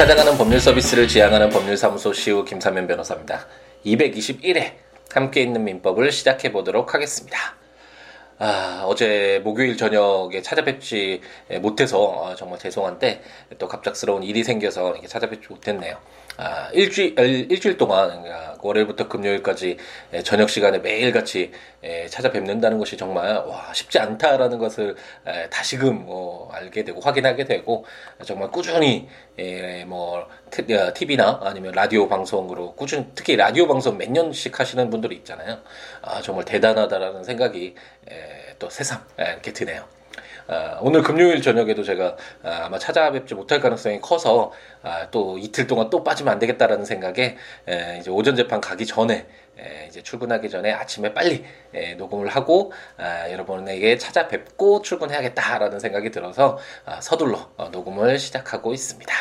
찾아가는 법률 서비스를 지향하는 법률사무소 시우 김사면 변호사입니다. 221회 함께 있는 민법을 시작해 보도록 하겠습니다. 아, 어제 목요일 저녁에 찾아뵙지 못해서 아, 정말 죄송한데 또 갑작스러운 일이 생겨서 찾아뵙지 못했네요. 아, 일주일, 일주일 동안, 그러니까 월요일부터 금요일까지 저녁 시간에 매일같이 찾아뵙는다는 것이 정말, 와, 쉽지 않다라는 것을 다시금 뭐 알게 되고 확인하게 되고, 정말 꾸준히, 뭐, TV나 아니면 라디오 방송으로 꾸준히, 특히 라디오 방송 몇 년씩 하시는 분들이 있잖아요. 아, 정말 대단하다라는 생각이 또 새삼 이렇게 드네요. 아, 오늘 금요일 저녁에도 제가 아, 아마 찾아뵙지 못할 가능성이 커서 아, 또 이틀 동안 또 빠지면 안 되겠다라는 생각에 에, 이제 오전 재판 가기 전에 에, 이제 출근하기 전에 아침에 빨리 에, 녹음을 하고 아, 여러분에게 찾아뵙고 출근해야겠다라는 생각이 들어서 아, 서둘러 어, 녹음을 시작하고 있습니다.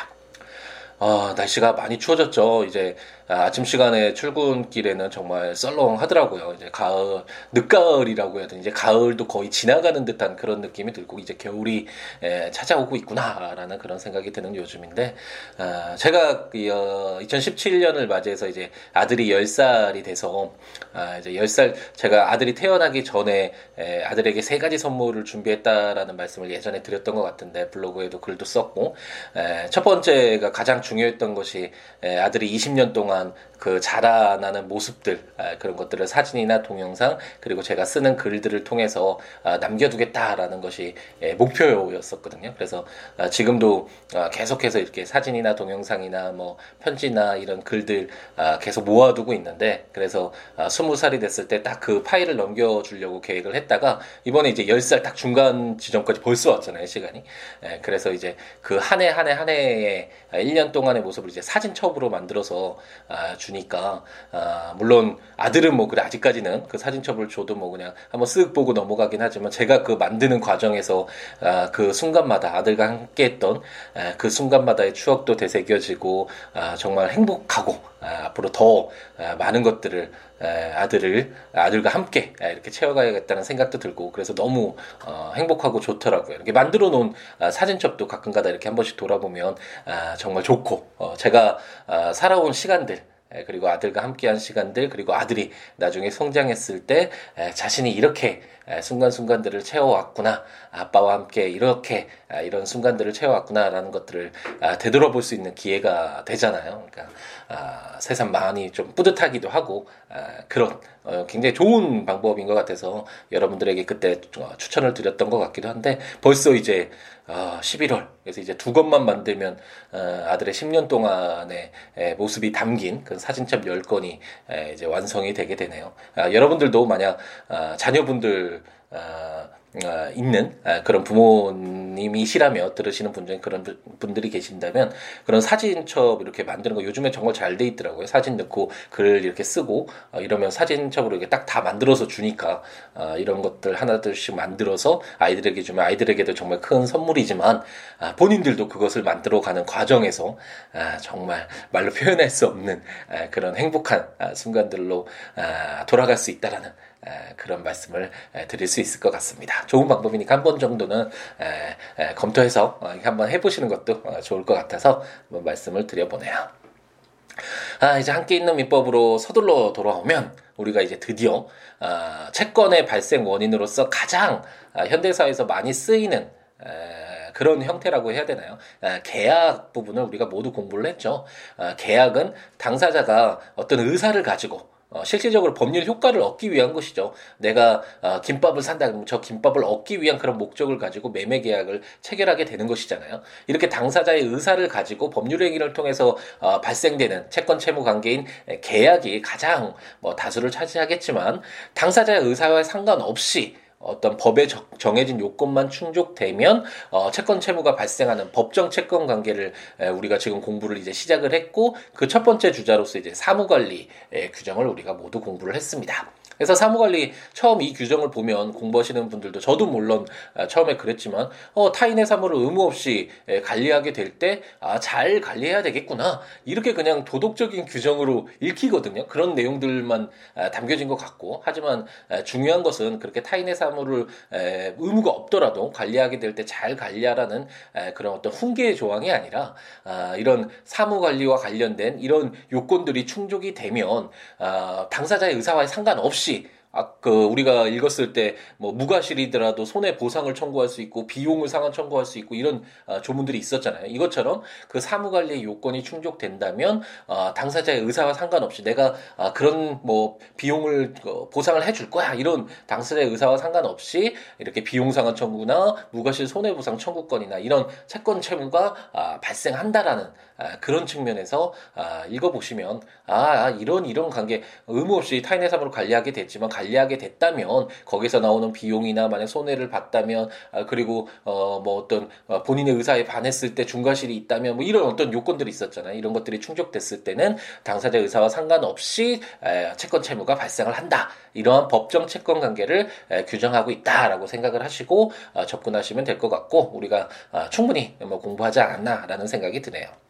어, 날씨가 많이 추워졌죠. 이제 아, 아침 시간에 출근길에는 정말 썰렁하더라고요. 이제 가을, 늦가을이라고 해야 되나 이제 가을도 거의 지나가는 듯한 그런 느낌이 들고 이제 겨울이 에, 찾아오고 있구나라는 그런 생각이 드는 요즘인데 아, 제가 어, 2017년을 맞이해서 이제 아들이 10살이 돼서 아, 이제 10살 제가 아들이 태어나기 전에 에, 아들에게 세 가지 선물을 준비했다라는 말씀을 예전에 드렸던 것 같은데 블로그에도 글도 썼고 에, 첫 번째가 가장 중요했던 것이 에, 아들이 20년 동안 동안 그 자라나는 모습들 아, 그런 것들을 사진이나 동영상 그리고 제가 쓰는 글들을 통해서 아, 남겨두겠다라는 것이 예, 목표였었거든요. 그래서 아, 지금도 계속해서 이렇게 사진이나 동영상이나 뭐 편지나 이런 글들 계속 모아두고 있는데 그래서 스무 살이 됐을 때 딱 그 파일을 넘겨주려고 계획을 했다가 이번에 이제 열 살 딱 중간 지점까지 벌써 왔잖아요 시간이. 예, 그래서 이제 그 한 해 한 해 한 해의 1년 동안의 모습을 이제 사진첩으로 만들어서 주 니까 아, 물론 아들은 뭐 그래 아직까지는 그 사진첩을 줘도 뭐 그냥 한번 쓱 보고 넘어가긴 하지만 제가 그 만드는 과정에서 아, 그 순간마다 아들과 함께했던 아, 그 순간마다의 추억도 되새겨지고 아, 정말 행복하고 아, 앞으로 더 아, 많은 것들을 아들을 아들과 함께 이렇게 채워가야겠다는 생각도 들고 그래서 너무 어, 행복하고 좋더라고요. 이렇게 만들어 놓은 아, 사진첩도 가끔가다 이렇게 한 번씩 돌아보면 아, 정말 좋고 어, 제가 아, 살아온 시간들 그리고 아들과 함께한 시간들 그리고 아들이 나중에 성장했을 때 자신이 이렇게 순간순간들을 채워왔구나 아빠와 함께 이렇게 이런 순간들을 채워왔구나라는 것들을 되돌아볼 수 있는 기회가 되잖아요. 그러니까 세상 많이 좀 뿌듯하기도 하고 그런 어, 굉장히 좋은 방법인 것 같아서 여러분들에게 그때 어, 추천을 드렸던 것 같기도 한데 벌써 이제 11월 그래서 이제 두 권만 만들면 어, 아들의 10년 동안의 모습이 담긴 그 사진첩 10건이 이제 완성이 되게 되네요. 아, 여러분들도 만약 아, 자녀분들 아, 어, 있는 아, 그런 부모님이시라며 들으시는 분 중에 그런 분들이 계신다면 그런 사진첩 이렇게 만드는 거 요즘에 정말 잘 돼 있더라고요. 사진 넣고 글 이렇게 쓰고 어, 이러면 사진첩으로 이렇게 딱 다 만들어서 주니까 어, 이런 것들 하나둘씩 만들어서 아이들에게 주면 아이들에게도 정말 큰 선물이지만 아, 본인들도 그것을 만들어가는 과정에서 아, 정말 말로 표현할 수 없는 그런 행복한 순간들로 돌아갈 수 있다라는 그런 말씀을 드릴 수 있을 것 같습니다. 좋은 방법이니까 한 번 정도는 검토해서 어, 한번 해보시는 것도 어, 좋을 것 같아서 한번 말씀을 드려보네요. 아, 이제 함께 있는 민법으로 서둘러 돌아오면 우리가 이제 드디어 아, 채권의 발생 원인으로서 가장 아, 현대사에서 많이 쓰이는 그런 형태라고 해야 되나요? 계약 부분을 우리가 모두 공부를 했죠. 계약은 당사자가 어떤 의사를 가지고 어, 실질적으로 법률 효과를 얻기 위한 것이죠. 내가 어, 김밥을 산다 그러면 저 김밥을 얻기 위한 그런 목적을 가지고 매매 계약을 체결하게 되는 것이잖아요. 이렇게 당사자의 의사를 가지고 법률 행위를 통해서 어, 발생되는 채권 채무 관계인 계약이 가장 뭐 다수를 차지하겠지만 당사자의 의사와 상관없이 어떤 법에 정해진 요건만 충족되면 어, 채권 채무가 발생하는 법정 채권 관계를 에, 우리가 지금 공부를 이제 시작을 했고 그 첫 번째 주자로서 이제 사무 관리 규정을 우리가 모두 공부를 했습니다. 그래서 사무관리 처음 이 규정을 보면 공부하시는 분들도 저도 물론 아, 처음에 그랬지만 어, 타인의 사무를 의무 없이 관리하게 될 때 아, 잘 관리해야 되겠구나 이렇게 그냥 도덕적인 규정으로 읽히거든요. 그런 내용들만 아, 담겨진 것 같고 하지만 중요한 것은 그렇게 타인의 사무 사무를 에, 의무가 없더라도 관리하게 될 때 잘 관리하라는 에, 그런 어떤 훈계 조항이 아니라 아, 이런 사무 관리와 관련된 이런 요건들이 충족이 되면 아, 당사자의 의사와 상관없이 Gucci. 아, 그, 우리가 읽었을 때, 뭐, 무과실이더라도 손해 보상을 청구할 수 있고, 비용을 상환 청구할 수 있고, 이런, 어, 조문들이 있었잖아요. 이것처럼 그 사무 관리의 요건이 충족된다면, 어, 당사자의 의사와 상관없이 내가, 아, 그런, 뭐, 비용을, 어, 보상을 해줄 거야. 이런 당사자의 의사와 상관없이, 이렇게 비용 상환 청구나, 무과실 손해 보상 청구권이나, 이런 채권 채무가, 아, 발생한다라는, 아, 그런 측면에서, 아, 읽어보시면, 아, 아, 이런, 이런 관계, 의무 없이 타인의 사무를 관리하게 됐지만, 관리하게 됐다면 거기서 나오는 비용이나 만약 손해를 봤다면 아, 그리고 어 뭐 어떤 어, 본인의 의사에 반했을 때 중과실이 있다면 뭐 이런 어떤 요건들이 있었잖아요. 이런 것들이 충족됐을 때는 당사자 의사와 상관없이 에, 채권 채무가 발생을 한다. 이러한 법정 채권 관계를 에, 규정하고 있다라고 생각을 하시고 어, 접근하시면 될 것 같고 우리가 어, 충분히 뭐 공부하지 않았나라는 생각이 드네요.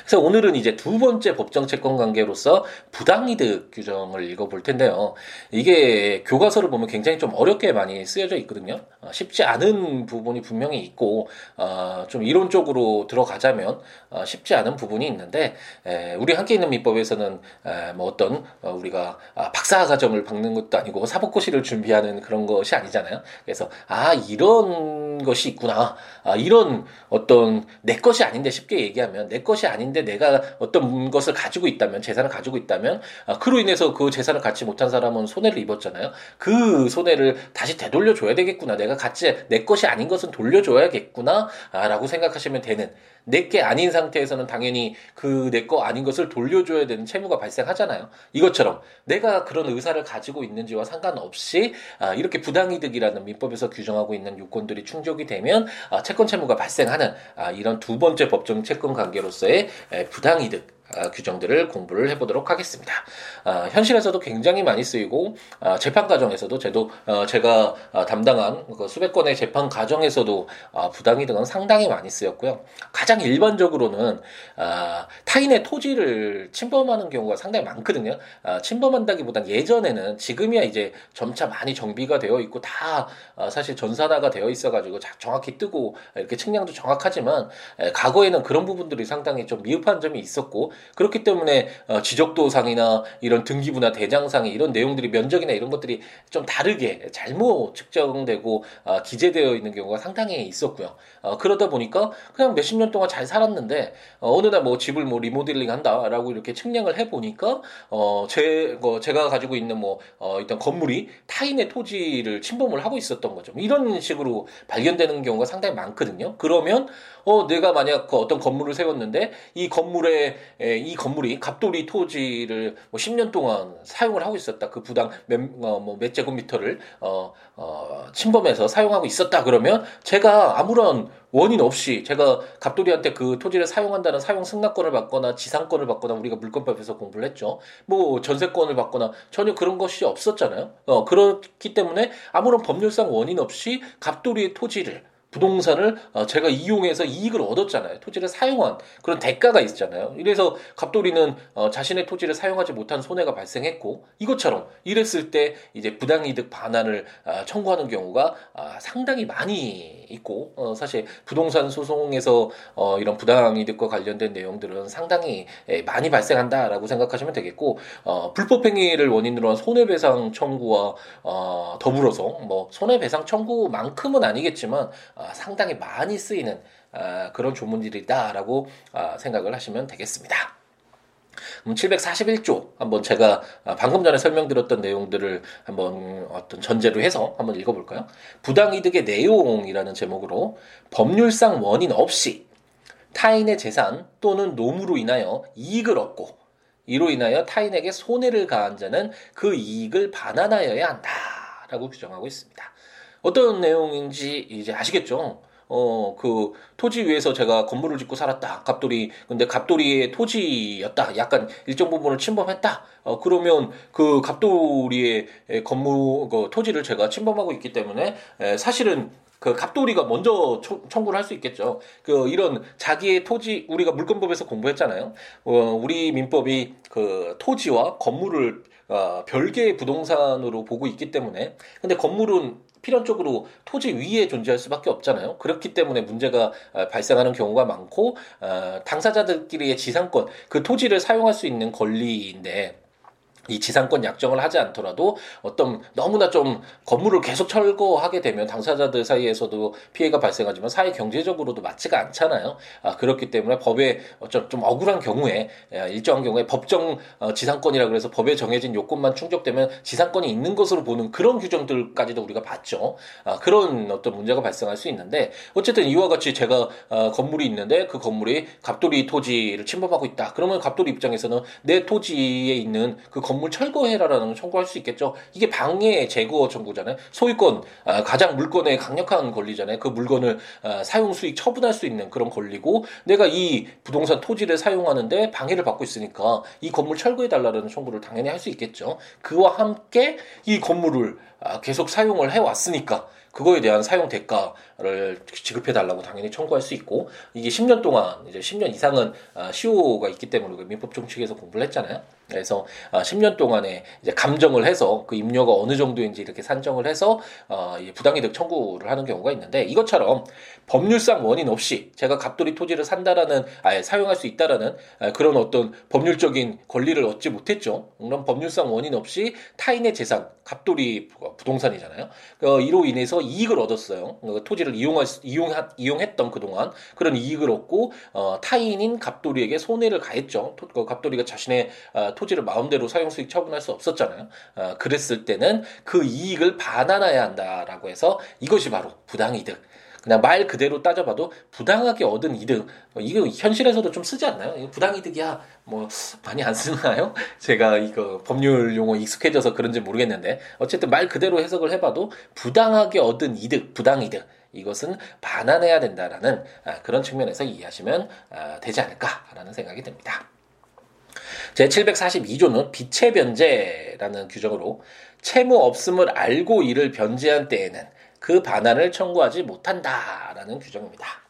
그래서 오늘은 이제 두 번째 법정 채권 관계로서 부당이득 규정을 읽어볼 텐데요. 이게 교과서를 보면 굉장히 좀 어렵게 많이 쓰여져 있거든요. 어, 쉽지 않은 부분이 분명히 있고 어, 좀 이론적으로 들어가자면 어, 쉽지 않은 부분이 있는데 에, 우리 함께 있는 민법에서는 에, 뭐 어떤 어, 우리가 아, 박사 과정을 박는 것도 아니고 사법고시를 준비하는 그런 것이 아니잖아요. 그래서 아 이런 것이 있구나. 아, 이런 어떤 내 것이 아닌데 쉽게 얘기하면 내 것이 아닌데 내가 어떤 것을 가지고 있다면 재산을 가지고 있다면 아, 그로 인해서 그 재산을 갖지 못한 사람은 손해를 입었잖아요. 그 손해를 다시 되돌려 줘야 되겠구나. 내가 갖지 내 것이 아닌 것은 돌려줘야겠구나라고 생각하시면 되는 내게 아닌 상태에서는 당연히 그 내 거 아닌 것을 돌려줘야 되는 채무가 발생하잖아요. 이것처럼 내가 그런 의사를 가지고 있는지와 상관없이 아, 이렇게 부당이득이라는 민법에서 규정하고 있는 요건들이 충족 이 되면 아, 채권 채무가 발생하는 아, 이런 두 번째 법정 채권 관계로서의 부당이득 아, 규정들을 공부를 해보도록 하겠습니다. 아, 현실에서도 굉장히 많이 쓰이고 아, 재판 과정에서도 제도 어, 제가 아, 담당한 그 수백 건의 재판 과정에서도 아, 부당이 등은 상당히 많이 쓰였고요. 가장 일반적으로는 아, 타인의 토지를 침범하는 경우가 상당히 많거든요. 아, 침범한다기보단 예전에는 지금이야 이제 점차 많이 정비가 되어 있고 다 아, 사실 전산화가 되어 있어가지고 정확히 뜨고 이렇게 측량도 정확하지만 에, 과거에는 그런 부분들이 상당히 좀 미흡한 점이 있었고 그렇기 때문에 어, 지적도상이나 이런 등기부나 대장상이 이런 내용들이 면적이나 이런 것들이 좀 다르게 잘못 측정되고 어, 기재되어 있는 경우가 상당히 있었고요. 어, 그러다 보니까 그냥 몇십 년 동안 잘 살았는데 어, 어느 날 뭐 집을 뭐 리모델링 한다라고 이렇게 측량을 해 보니까 어, 제 어, 제가 가지고 있는 뭐 어, 일단 건물이 타인의 토지를 침범을 하고 있었던 거죠. 이런 식으로 발견되는 경우가 상당히 많거든요. 그러면 어 내가 만약 그 어떤 건물을 세웠는데 이 건물에 에, 이 건물이 갑돌이 토지를 뭐 10년 동안 사용을 하고 있었다. 그 부당 몇, 어, 뭐몇 제곱미터를 어, 어, 침범해서 사용하고 있었다. 그러면 제가 아무런 원인 없이 제가 갑돌이한테 그 토지를 사용한다는 사용 승낙권을 받거나 지상권을 받거나 우리가 물권법에서 공부를 했죠. 뭐 전세권을 받거나 전혀 그런 것이 없었잖아요. 어, 그렇기 때문에 아무런 법률상 원인 없이 갑돌이의 토지를 부동산을 어, 제가 이용해서 이익을 얻었잖아요. 토지를 사용한 그런 대가가 있잖아요. 이래서 갑돌이는 어, 자신의 토지를 사용하지 못한 손해가 발생했고 이것처럼 이랬을 때 이제 부당이득 반환을 아, 청구하는 경우가 아, 상당히 많이 있고 어, 사실 부동산 소송에서 이런 부당이득과 관련된 내용들은 상당히 많이 발생한다라고 생각하시면 되겠고 불법행위를 원인으로 한 손해배상 청구와 더불어서 뭐 손해배상 청구만큼은 아니겠지만 아, 상당히 많이 쓰이는 아, 그런 조문들이다라고 아, 생각을 하시면 되겠습니다. 741조 한번 제가 방금 전에 설명드렸던 내용들을 한번 어떤 전제로 해서 한번 읽어볼까요? 부당이득의 내용이라는 제목으로 법률상 원인 없이 타인의 재산 또는 노무로 인하여 이익을 얻고 이로 인하여 타인에게 손해를 가한 자는 그 이익을 반환하여야 한다라고 규정하고 있습니다. 어떤 내용인지 이제 아시겠죠? 어, 그 토지 위에서 제가 건물을 짓고 살았다. 갑돌이 근데 갑돌이의 토지였다. 약간 일정 부분을 침범했다. 어, 그러면 그 갑돌이의 건물 그 토지를 제가 침범하고 있기 때문에 에, 사실은 그 갑돌이가 먼저 청구를 할 수 있겠죠. 그 이런 자기의 토지 우리가 물권법에서 공부했잖아요. 어, 우리 민법이 그 토지와 건물을 어, 별개의 부동산으로 보고 있기 때문에 근데 건물은 필연적으로 토지 위에 존재할 수밖에 없잖아요. 그렇기 때문에 문제가 어, 발생하는 경우가 많고 어, 당사자들끼리의 지상권, 그 토지를 사용할 수 있는 권리인데 이 지상권 약정을 하지 않더라도 어떤 너무나 좀 건물을 계속 철거하게 되면 당사자들 사이에서도 피해가 발생하지만 사회 경제적으로도 맞지가 않잖아요. 아, 그렇기 때문에 법에 어쩜 좀 억울한 경우에 아, 일정한 경우에 법정 어, 지상권이라 그래서 법에 정해진 요건만 충족되면 지상권이 있는 것으로 보는 그런 규정들까지도 우리가 봤죠. 아, 그런 어떤 문제가 발생할 수 있는데 어쨌든 이와 같이 제가 어, 건물이 있는데 그 건물이 갑돌이 토지를 침범하고 있다. 그러면 갑돌이 입장에서는 내 토지에 있는 그 건물 철거해라라는 청구할 수 있겠죠. 이게 방해 제거 청구잖아요. 소유권 아, 가장 물건의 강력한 권리잖아요. 그 물건을 아, 사용 수익 처분할 수 있는 그런 권리고 내가 이 부동산 토지를 사용하는데 방해를 받고 있으니까 이 건물 철거해 달라는 청구를 당연히 할 수 있겠죠. 그와 함께 이 건물을 아, 계속 사용을 해 왔으니까 그거에 대한 사용 대가를 지급해 달라고 당연히 청구할 수 있고 이게 10년 동안 이제 10년 이상은 시효가 있기 때문에 그 민법 정칙에서 공부를 했잖아요. 그래서 10년 아, 동안에 이제 감정을 해서 그 임료가 어느 정도인지 이렇게 산정을 해서 어, 부당이득 청구를 하는 경우가 있는데 이것처럼 법률상 원인 없이 제가 갑돌이 토지를 산다라는 아예 사용할 수 있다라는 아, 그런 어떤 법률적인 권리를 얻지 못했죠. 그럼 법률상 원인 없이 타인의 재산 갑돌이 부동산이잖아요. 어, 이로 인해서 이익을 얻었어요. 그 토지를 이용할 이용 이용했던 그동안 그런 이익을 얻고 어, 타인인 갑돌이에게 손해를 가했죠. 토, 그 갑돌이가 자신의 어, 토지를 마음대로 사용 수익 처분할 수 없었잖아요. 어, 그랬을 때는 그 이익을 반환해야 한다라고 해서 이것이 바로 부당이득. 그냥 말 그대로 따져봐도 부당하게 얻은 이득 어, 이거 현실에서도 좀 쓰지 않나요? 부당이득이야 뭐 많이 안 쓰나요? 제가 이거 법률 용어 익숙해져서 그런지 모르겠는데 어쨌든 말 그대로 해석을 해봐도 부당하게 얻은 이득 부당이득 이것은 반환해야 된다라는 아, 그런 측면에서 이해하시면 아, 되지 않을까라는 생각이 듭니다. 제742조는 비체 변제라는 규정으로 채무 없음을 알고 이를 변제한 때에는 그 반환을 청구하지 못한다라는 규정입니다.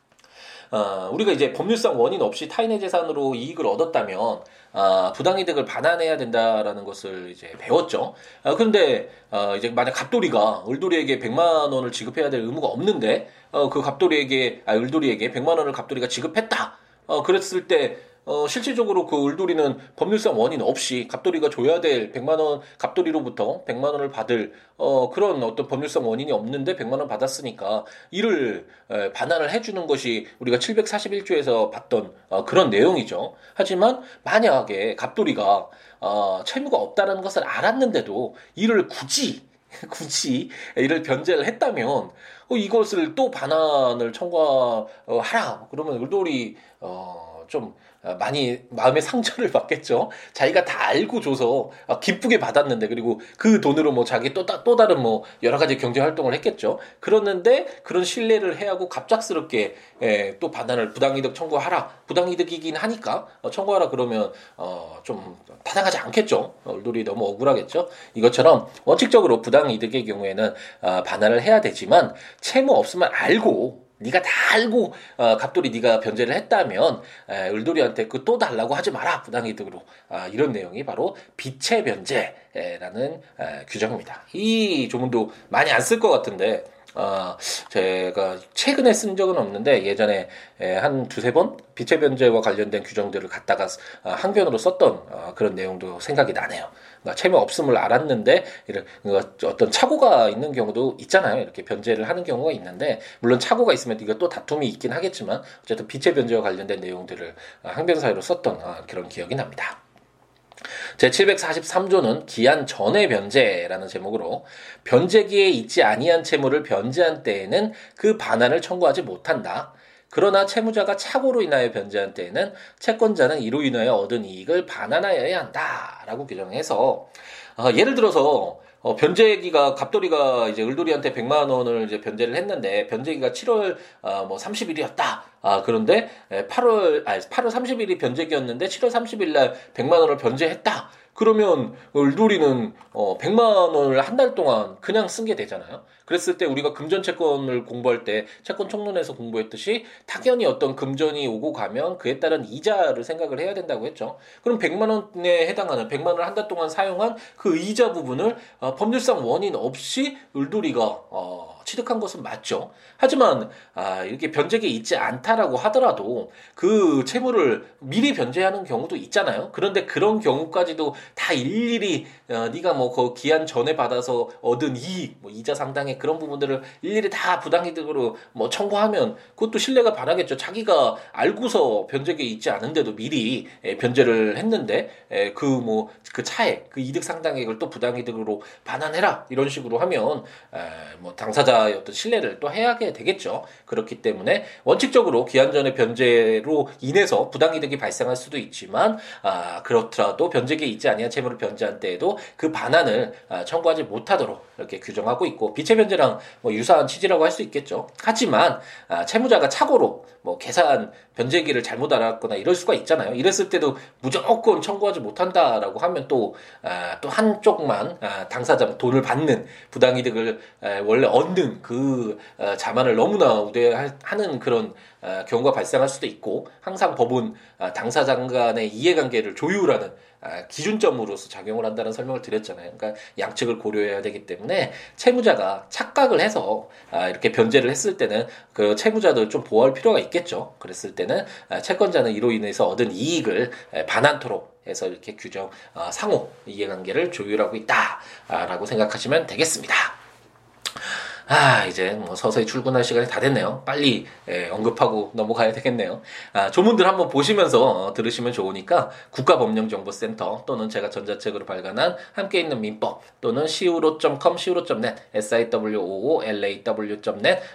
어, 우리가 이제 법률상 원인 없이 타인의 재산으로 이익을 얻었다면 어, 부당이득을 반환해야 된다라는 것을 이제 배웠죠. 어, 그런데 어, 이제 만약 갑돌이가 을돌이에게 100만 원을 지급해야 될 의무가 없는데 어, 그 갑돌이에게 아 을돌이에게 100만 원을 갑돌이가 지급했다. 어, 그랬을 때 어, 실질적으로 그 을돌이는 법률상 원인 없이 갑돌이가 줘야 될 100만 원 갑돌이로부터 100만 원을 받을 어, 그런 어떤 법률상 원인이 없는데 100만 원 받았으니까 이를 에, 반환을 해주는 것이 우리가 741조에서 봤던 어, 그런 내용이죠. 하지만 만약에 갑돌이가 어, 채무가 없다는 것을 알았는데도 이를 굳이 굳이 이를 변제를 했다면 어, 이것을 또 반환을 청구하라 그러면 을돌이 어, 좀 어, 많이 마음의 상처를 받겠죠. 자기가 다 알고 줘서 어, 기쁘게 받았는데 그리고 그 돈으로 뭐 자기 또, 또 다른 뭐 여러 가지 경제 활동을 했겠죠. 그렀는데 그런 신뢰를 해하고 갑작스럽게 예, 또 반환을 부당이득 청구하라. 부당이득이긴 하니까 어, 청구하라 그러면 어, 좀 타당하지 않겠죠. 얼굴이 너무 억울하겠죠. 이것처럼 원칙적으로 부당이득의 경우에는 어, 반환을 해야 되지만 채무 없으면 알고 네가 다 알고 어, 갑돌이 네가 변제를 했다면 에, 을돌이한테 그 또 달라고 하지 마라 부당이득으로 아, 이런 내용이 바로 비체 변제라는 에, 규정입니다. 이 조문도 많이 안 쓸 것 같은데 어, 제가 최근에 쓴 적은 없는데 예전에 한 두세 번 비체 변제와 관련된 규정들을 갖다가 어, 항변으로 썼던 어, 그런 내용도 생각이 나네요. 그러니까 채무 없음을 알았는데 이런 어떤 착오가 있는 경우도 있잖아요. 이렇게 변제를 하는 경우가 있는데 물론 착오가 있으면 이거 또 다툼이 있긴 하겠지만 어쨌든 비체 변제와 관련된 내용들을 어, 항변 사유로 썼던 그런 기억이 납니다. 제743조는 기한 전의 변제라는 제목으로 변제기에 있지 아니한 채무를 변제한 때에는 그 반환을 청구하지 못한다. 그러나 채무자가 착오로 인하여 변제한 때에는 채권자는 이로 인하여 얻은 이익을 반환하여야 한다라고 규정해서 어, 예를 들어서 어, 변제기가 갑돌이가 이제 을돌이한테 100만 원을 이제 변제를 했는데 변제기가 7월 어, 뭐 30일이었다. 아 그런데 8월 아 8월 30일이 변제기였는데 7월 30일 날 100만 원을 변제했다. 그러면 을돌이는 어 100만 원을 한 달 동안 그냥 쓴 게 되잖아요. 그랬을 때 우리가 금전 채권을 공부할 때 채권 총론에서 공부했듯이 당연히 어떤 금전이 오고 가면 그에 따른 이자를 생각을 해야 된다고 했죠. 그럼 100만 원에 해당하는 100만 원을 한 달 동안 사용한 그 이자 부분을 어 법률상 원인 없이 을돌이가 어 취득한 것은 맞죠. 하지만 아, 이렇게 변제기 있지 않다라고 하더라도 그 채무를 미리 변제하는 경우도 있잖아요. 그런데 그런 경우까지도 다 일일이 어, 네가 뭐 그 기한 전에 받아서 얻은 이익, 뭐 이자 상당의 그런 부분들을 일일이 다 부당이득으로 뭐 청구하면 그것도 신뢰가 반하겠죠. 자기가 알고서 변제기 있지 않은데도 미리 에, 변제를 했는데 그 뭐그 그 차액, 그 이득 상당액을 또 부당이득으로 반환해라 이런 식으로 하면 에, 뭐 당사자 당사자의 어떤 신뢰를 또 해야게 되겠죠. 그렇기 때문에 원칙적으로 기한 전의 변제로 인해서 부당이득이 발생할 수도 있지만 아, 그렇더라도 변제기에 있지 아니한 채무를 변제한 때에도 그 반환을 아, 청구하지 못하도록 이렇게 규정하고 있고 비채 변제랑 뭐 유사한 취지라고 할 수 있겠죠. 하지만 아, 채무자가 착오로 뭐 계산 변제기를 잘못 알았거나 이럴 수가 있잖아요. 이랬을 때도 무조건 청구하지 못한다라고 하면 또, 아, 또 한쪽만, 아, 당사자 돈을 받는 부당이득을 아, 원래 얻는 그 아, 자만을 너무나 우대하는 그런 아, 경우가 발생할 수도 있고, 항상 법은 아, 당사자 간의 이해관계를 조율하는 아, 기준점으로서 작용을 한다는 설명을 드렸잖아요. 그러니까 양측을 고려해야 되기 때문에 채무자가 착각을 해서 아, 이렇게 변제를 했을 때는 그 채무자들 좀 보호할 필요가 있겠죠. 그랬을 때는 아, 채권자는 이로 인해서 얻은 이익을 반환토록 해서 이렇게 규정 상호 이해관계를 조율하고 있다라고 생각하시면 되겠습니다. 아, 이제 뭐 서서히 출근할 시간이 다 됐네요. 빨리 예, 언급하고 넘어가야 되겠네요. 아, 조문들 한번 보시면서 어, 들으시면 좋으니까 국가법령정보센터 또는 제가 전자책으로 발간한 함께 있는 민법 또는 siwo.com, siwo.net, siwoolaw.net,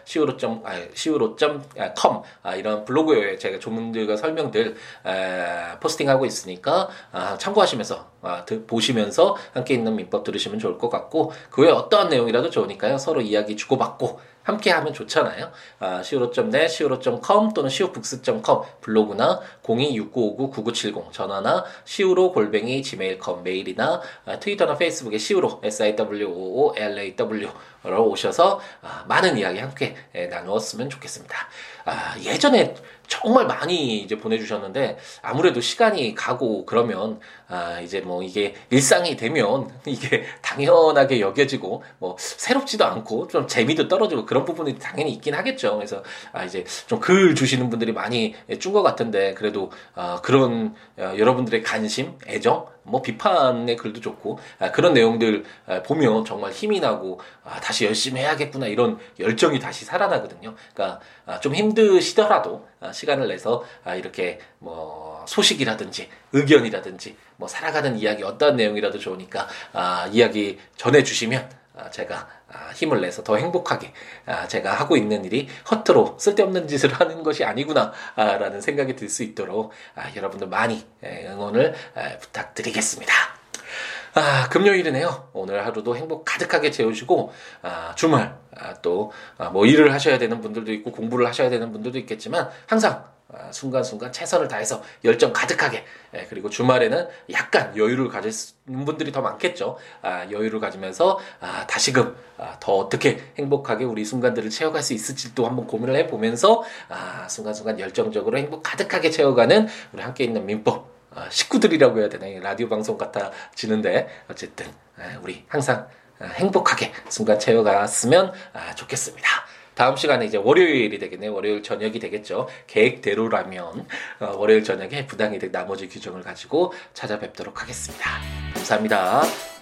siwo.com 아, siwo.com 아, 이런 블로그에 제가 조문들과 설명들 에, 포스팅하고 있으니까 아, 참고하시면서 아, 보시면서 함께 있는 민법 들으시면 좋을 것 같고 그 외에 어떠한 내용이라도 좋으니까요. 서로 이야기 주고받고 함께 하면 좋잖아요. 아, siwo.net, siwo.com 또는 siwobooks.com 블로그나 026959-9970 전화나 siwo 골뱅이 gmail.com 메일이나 아, 트위터나 페이스북에 siwo siwoolaw 로 오셔서 아, 많은 이야기 함께 예, 나누었으면 좋겠습니다. 아, 예전에 정말 많이 이제 보내주셨는데 아무래도 시간이 가고 그러면 아 이제 뭐 이게 일상이 되면 이게 당연하게 여겨지고 뭐 새롭지도 않고 좀 재미도 떨어지고 그런 부분이 당연히 있긴 하겠죠. 그래서 아 이제 좀 글 주시는 분들이 많이 준 것 같은데 그래도 아 그런 어, 여러분들의 관심, 애정 뭐 비판의 글도 좋고 아, 그런 내용들 아, 보면 정말 힘이 나고 아, 다시 열심히 해야겠구나 이런 열정이 다시 살아나거든요. 그러니까 아, 좀 힘드시더라도 아, 시간을 내서 아, 이렇게 뭐 소식이라든지 의견이라든지 뭐 살아가는 이야기 어떤 내용이라도 좋으니까 아, 이야기 전해주시면 아, 제가 아, 힘을 내서 더 행복하게 아, 제가 하고 있는 일이 허투루 쓸데없는 짓을 하는 것이 아니구나라는 생각이 들 수 있도록 여러분들 많이 응원을 부탁드리겠습니다. 아, 금요일이네요. 오늘 하루도 행복 가득하게 채우시고, 아, 주말, 아, 또, 아, 뭐 일을 하셔야 되는 분들도 있고, 공부를 하셔야 되는 분들도 있겠지만, 항상 아, 순간순간 최선을 다해서 열정 가득하게 예, 그리고 주말에는 약간 여유를 가지는 분들이 더 많겠죠. 아, 여유를 가지면서 아, 다시금 아, 더 어떻게 행복하게 우리 순간들을 채워갈 수 있을지도 한번 고민을 해보면서 아, 순간순간 열정적으로 행복 가득하게 채워가는 우리 함께 있는 민법 아, 식구들이라고 해야 되나 라디오 방송 같아지는데 어쨌든 아, 우리 항상 아, 행복하게 순간 채워갔으면 아, 좋겠습니다. 다음 시간에 이제 월요일이 되겠네요. 월요일 저녁이 되겠죠. 계획대로라면 어, 월요일 저녁에 부당이득 나머지 규정을 가지고 찾아뵙도록 하겠습니다. 감사합니다.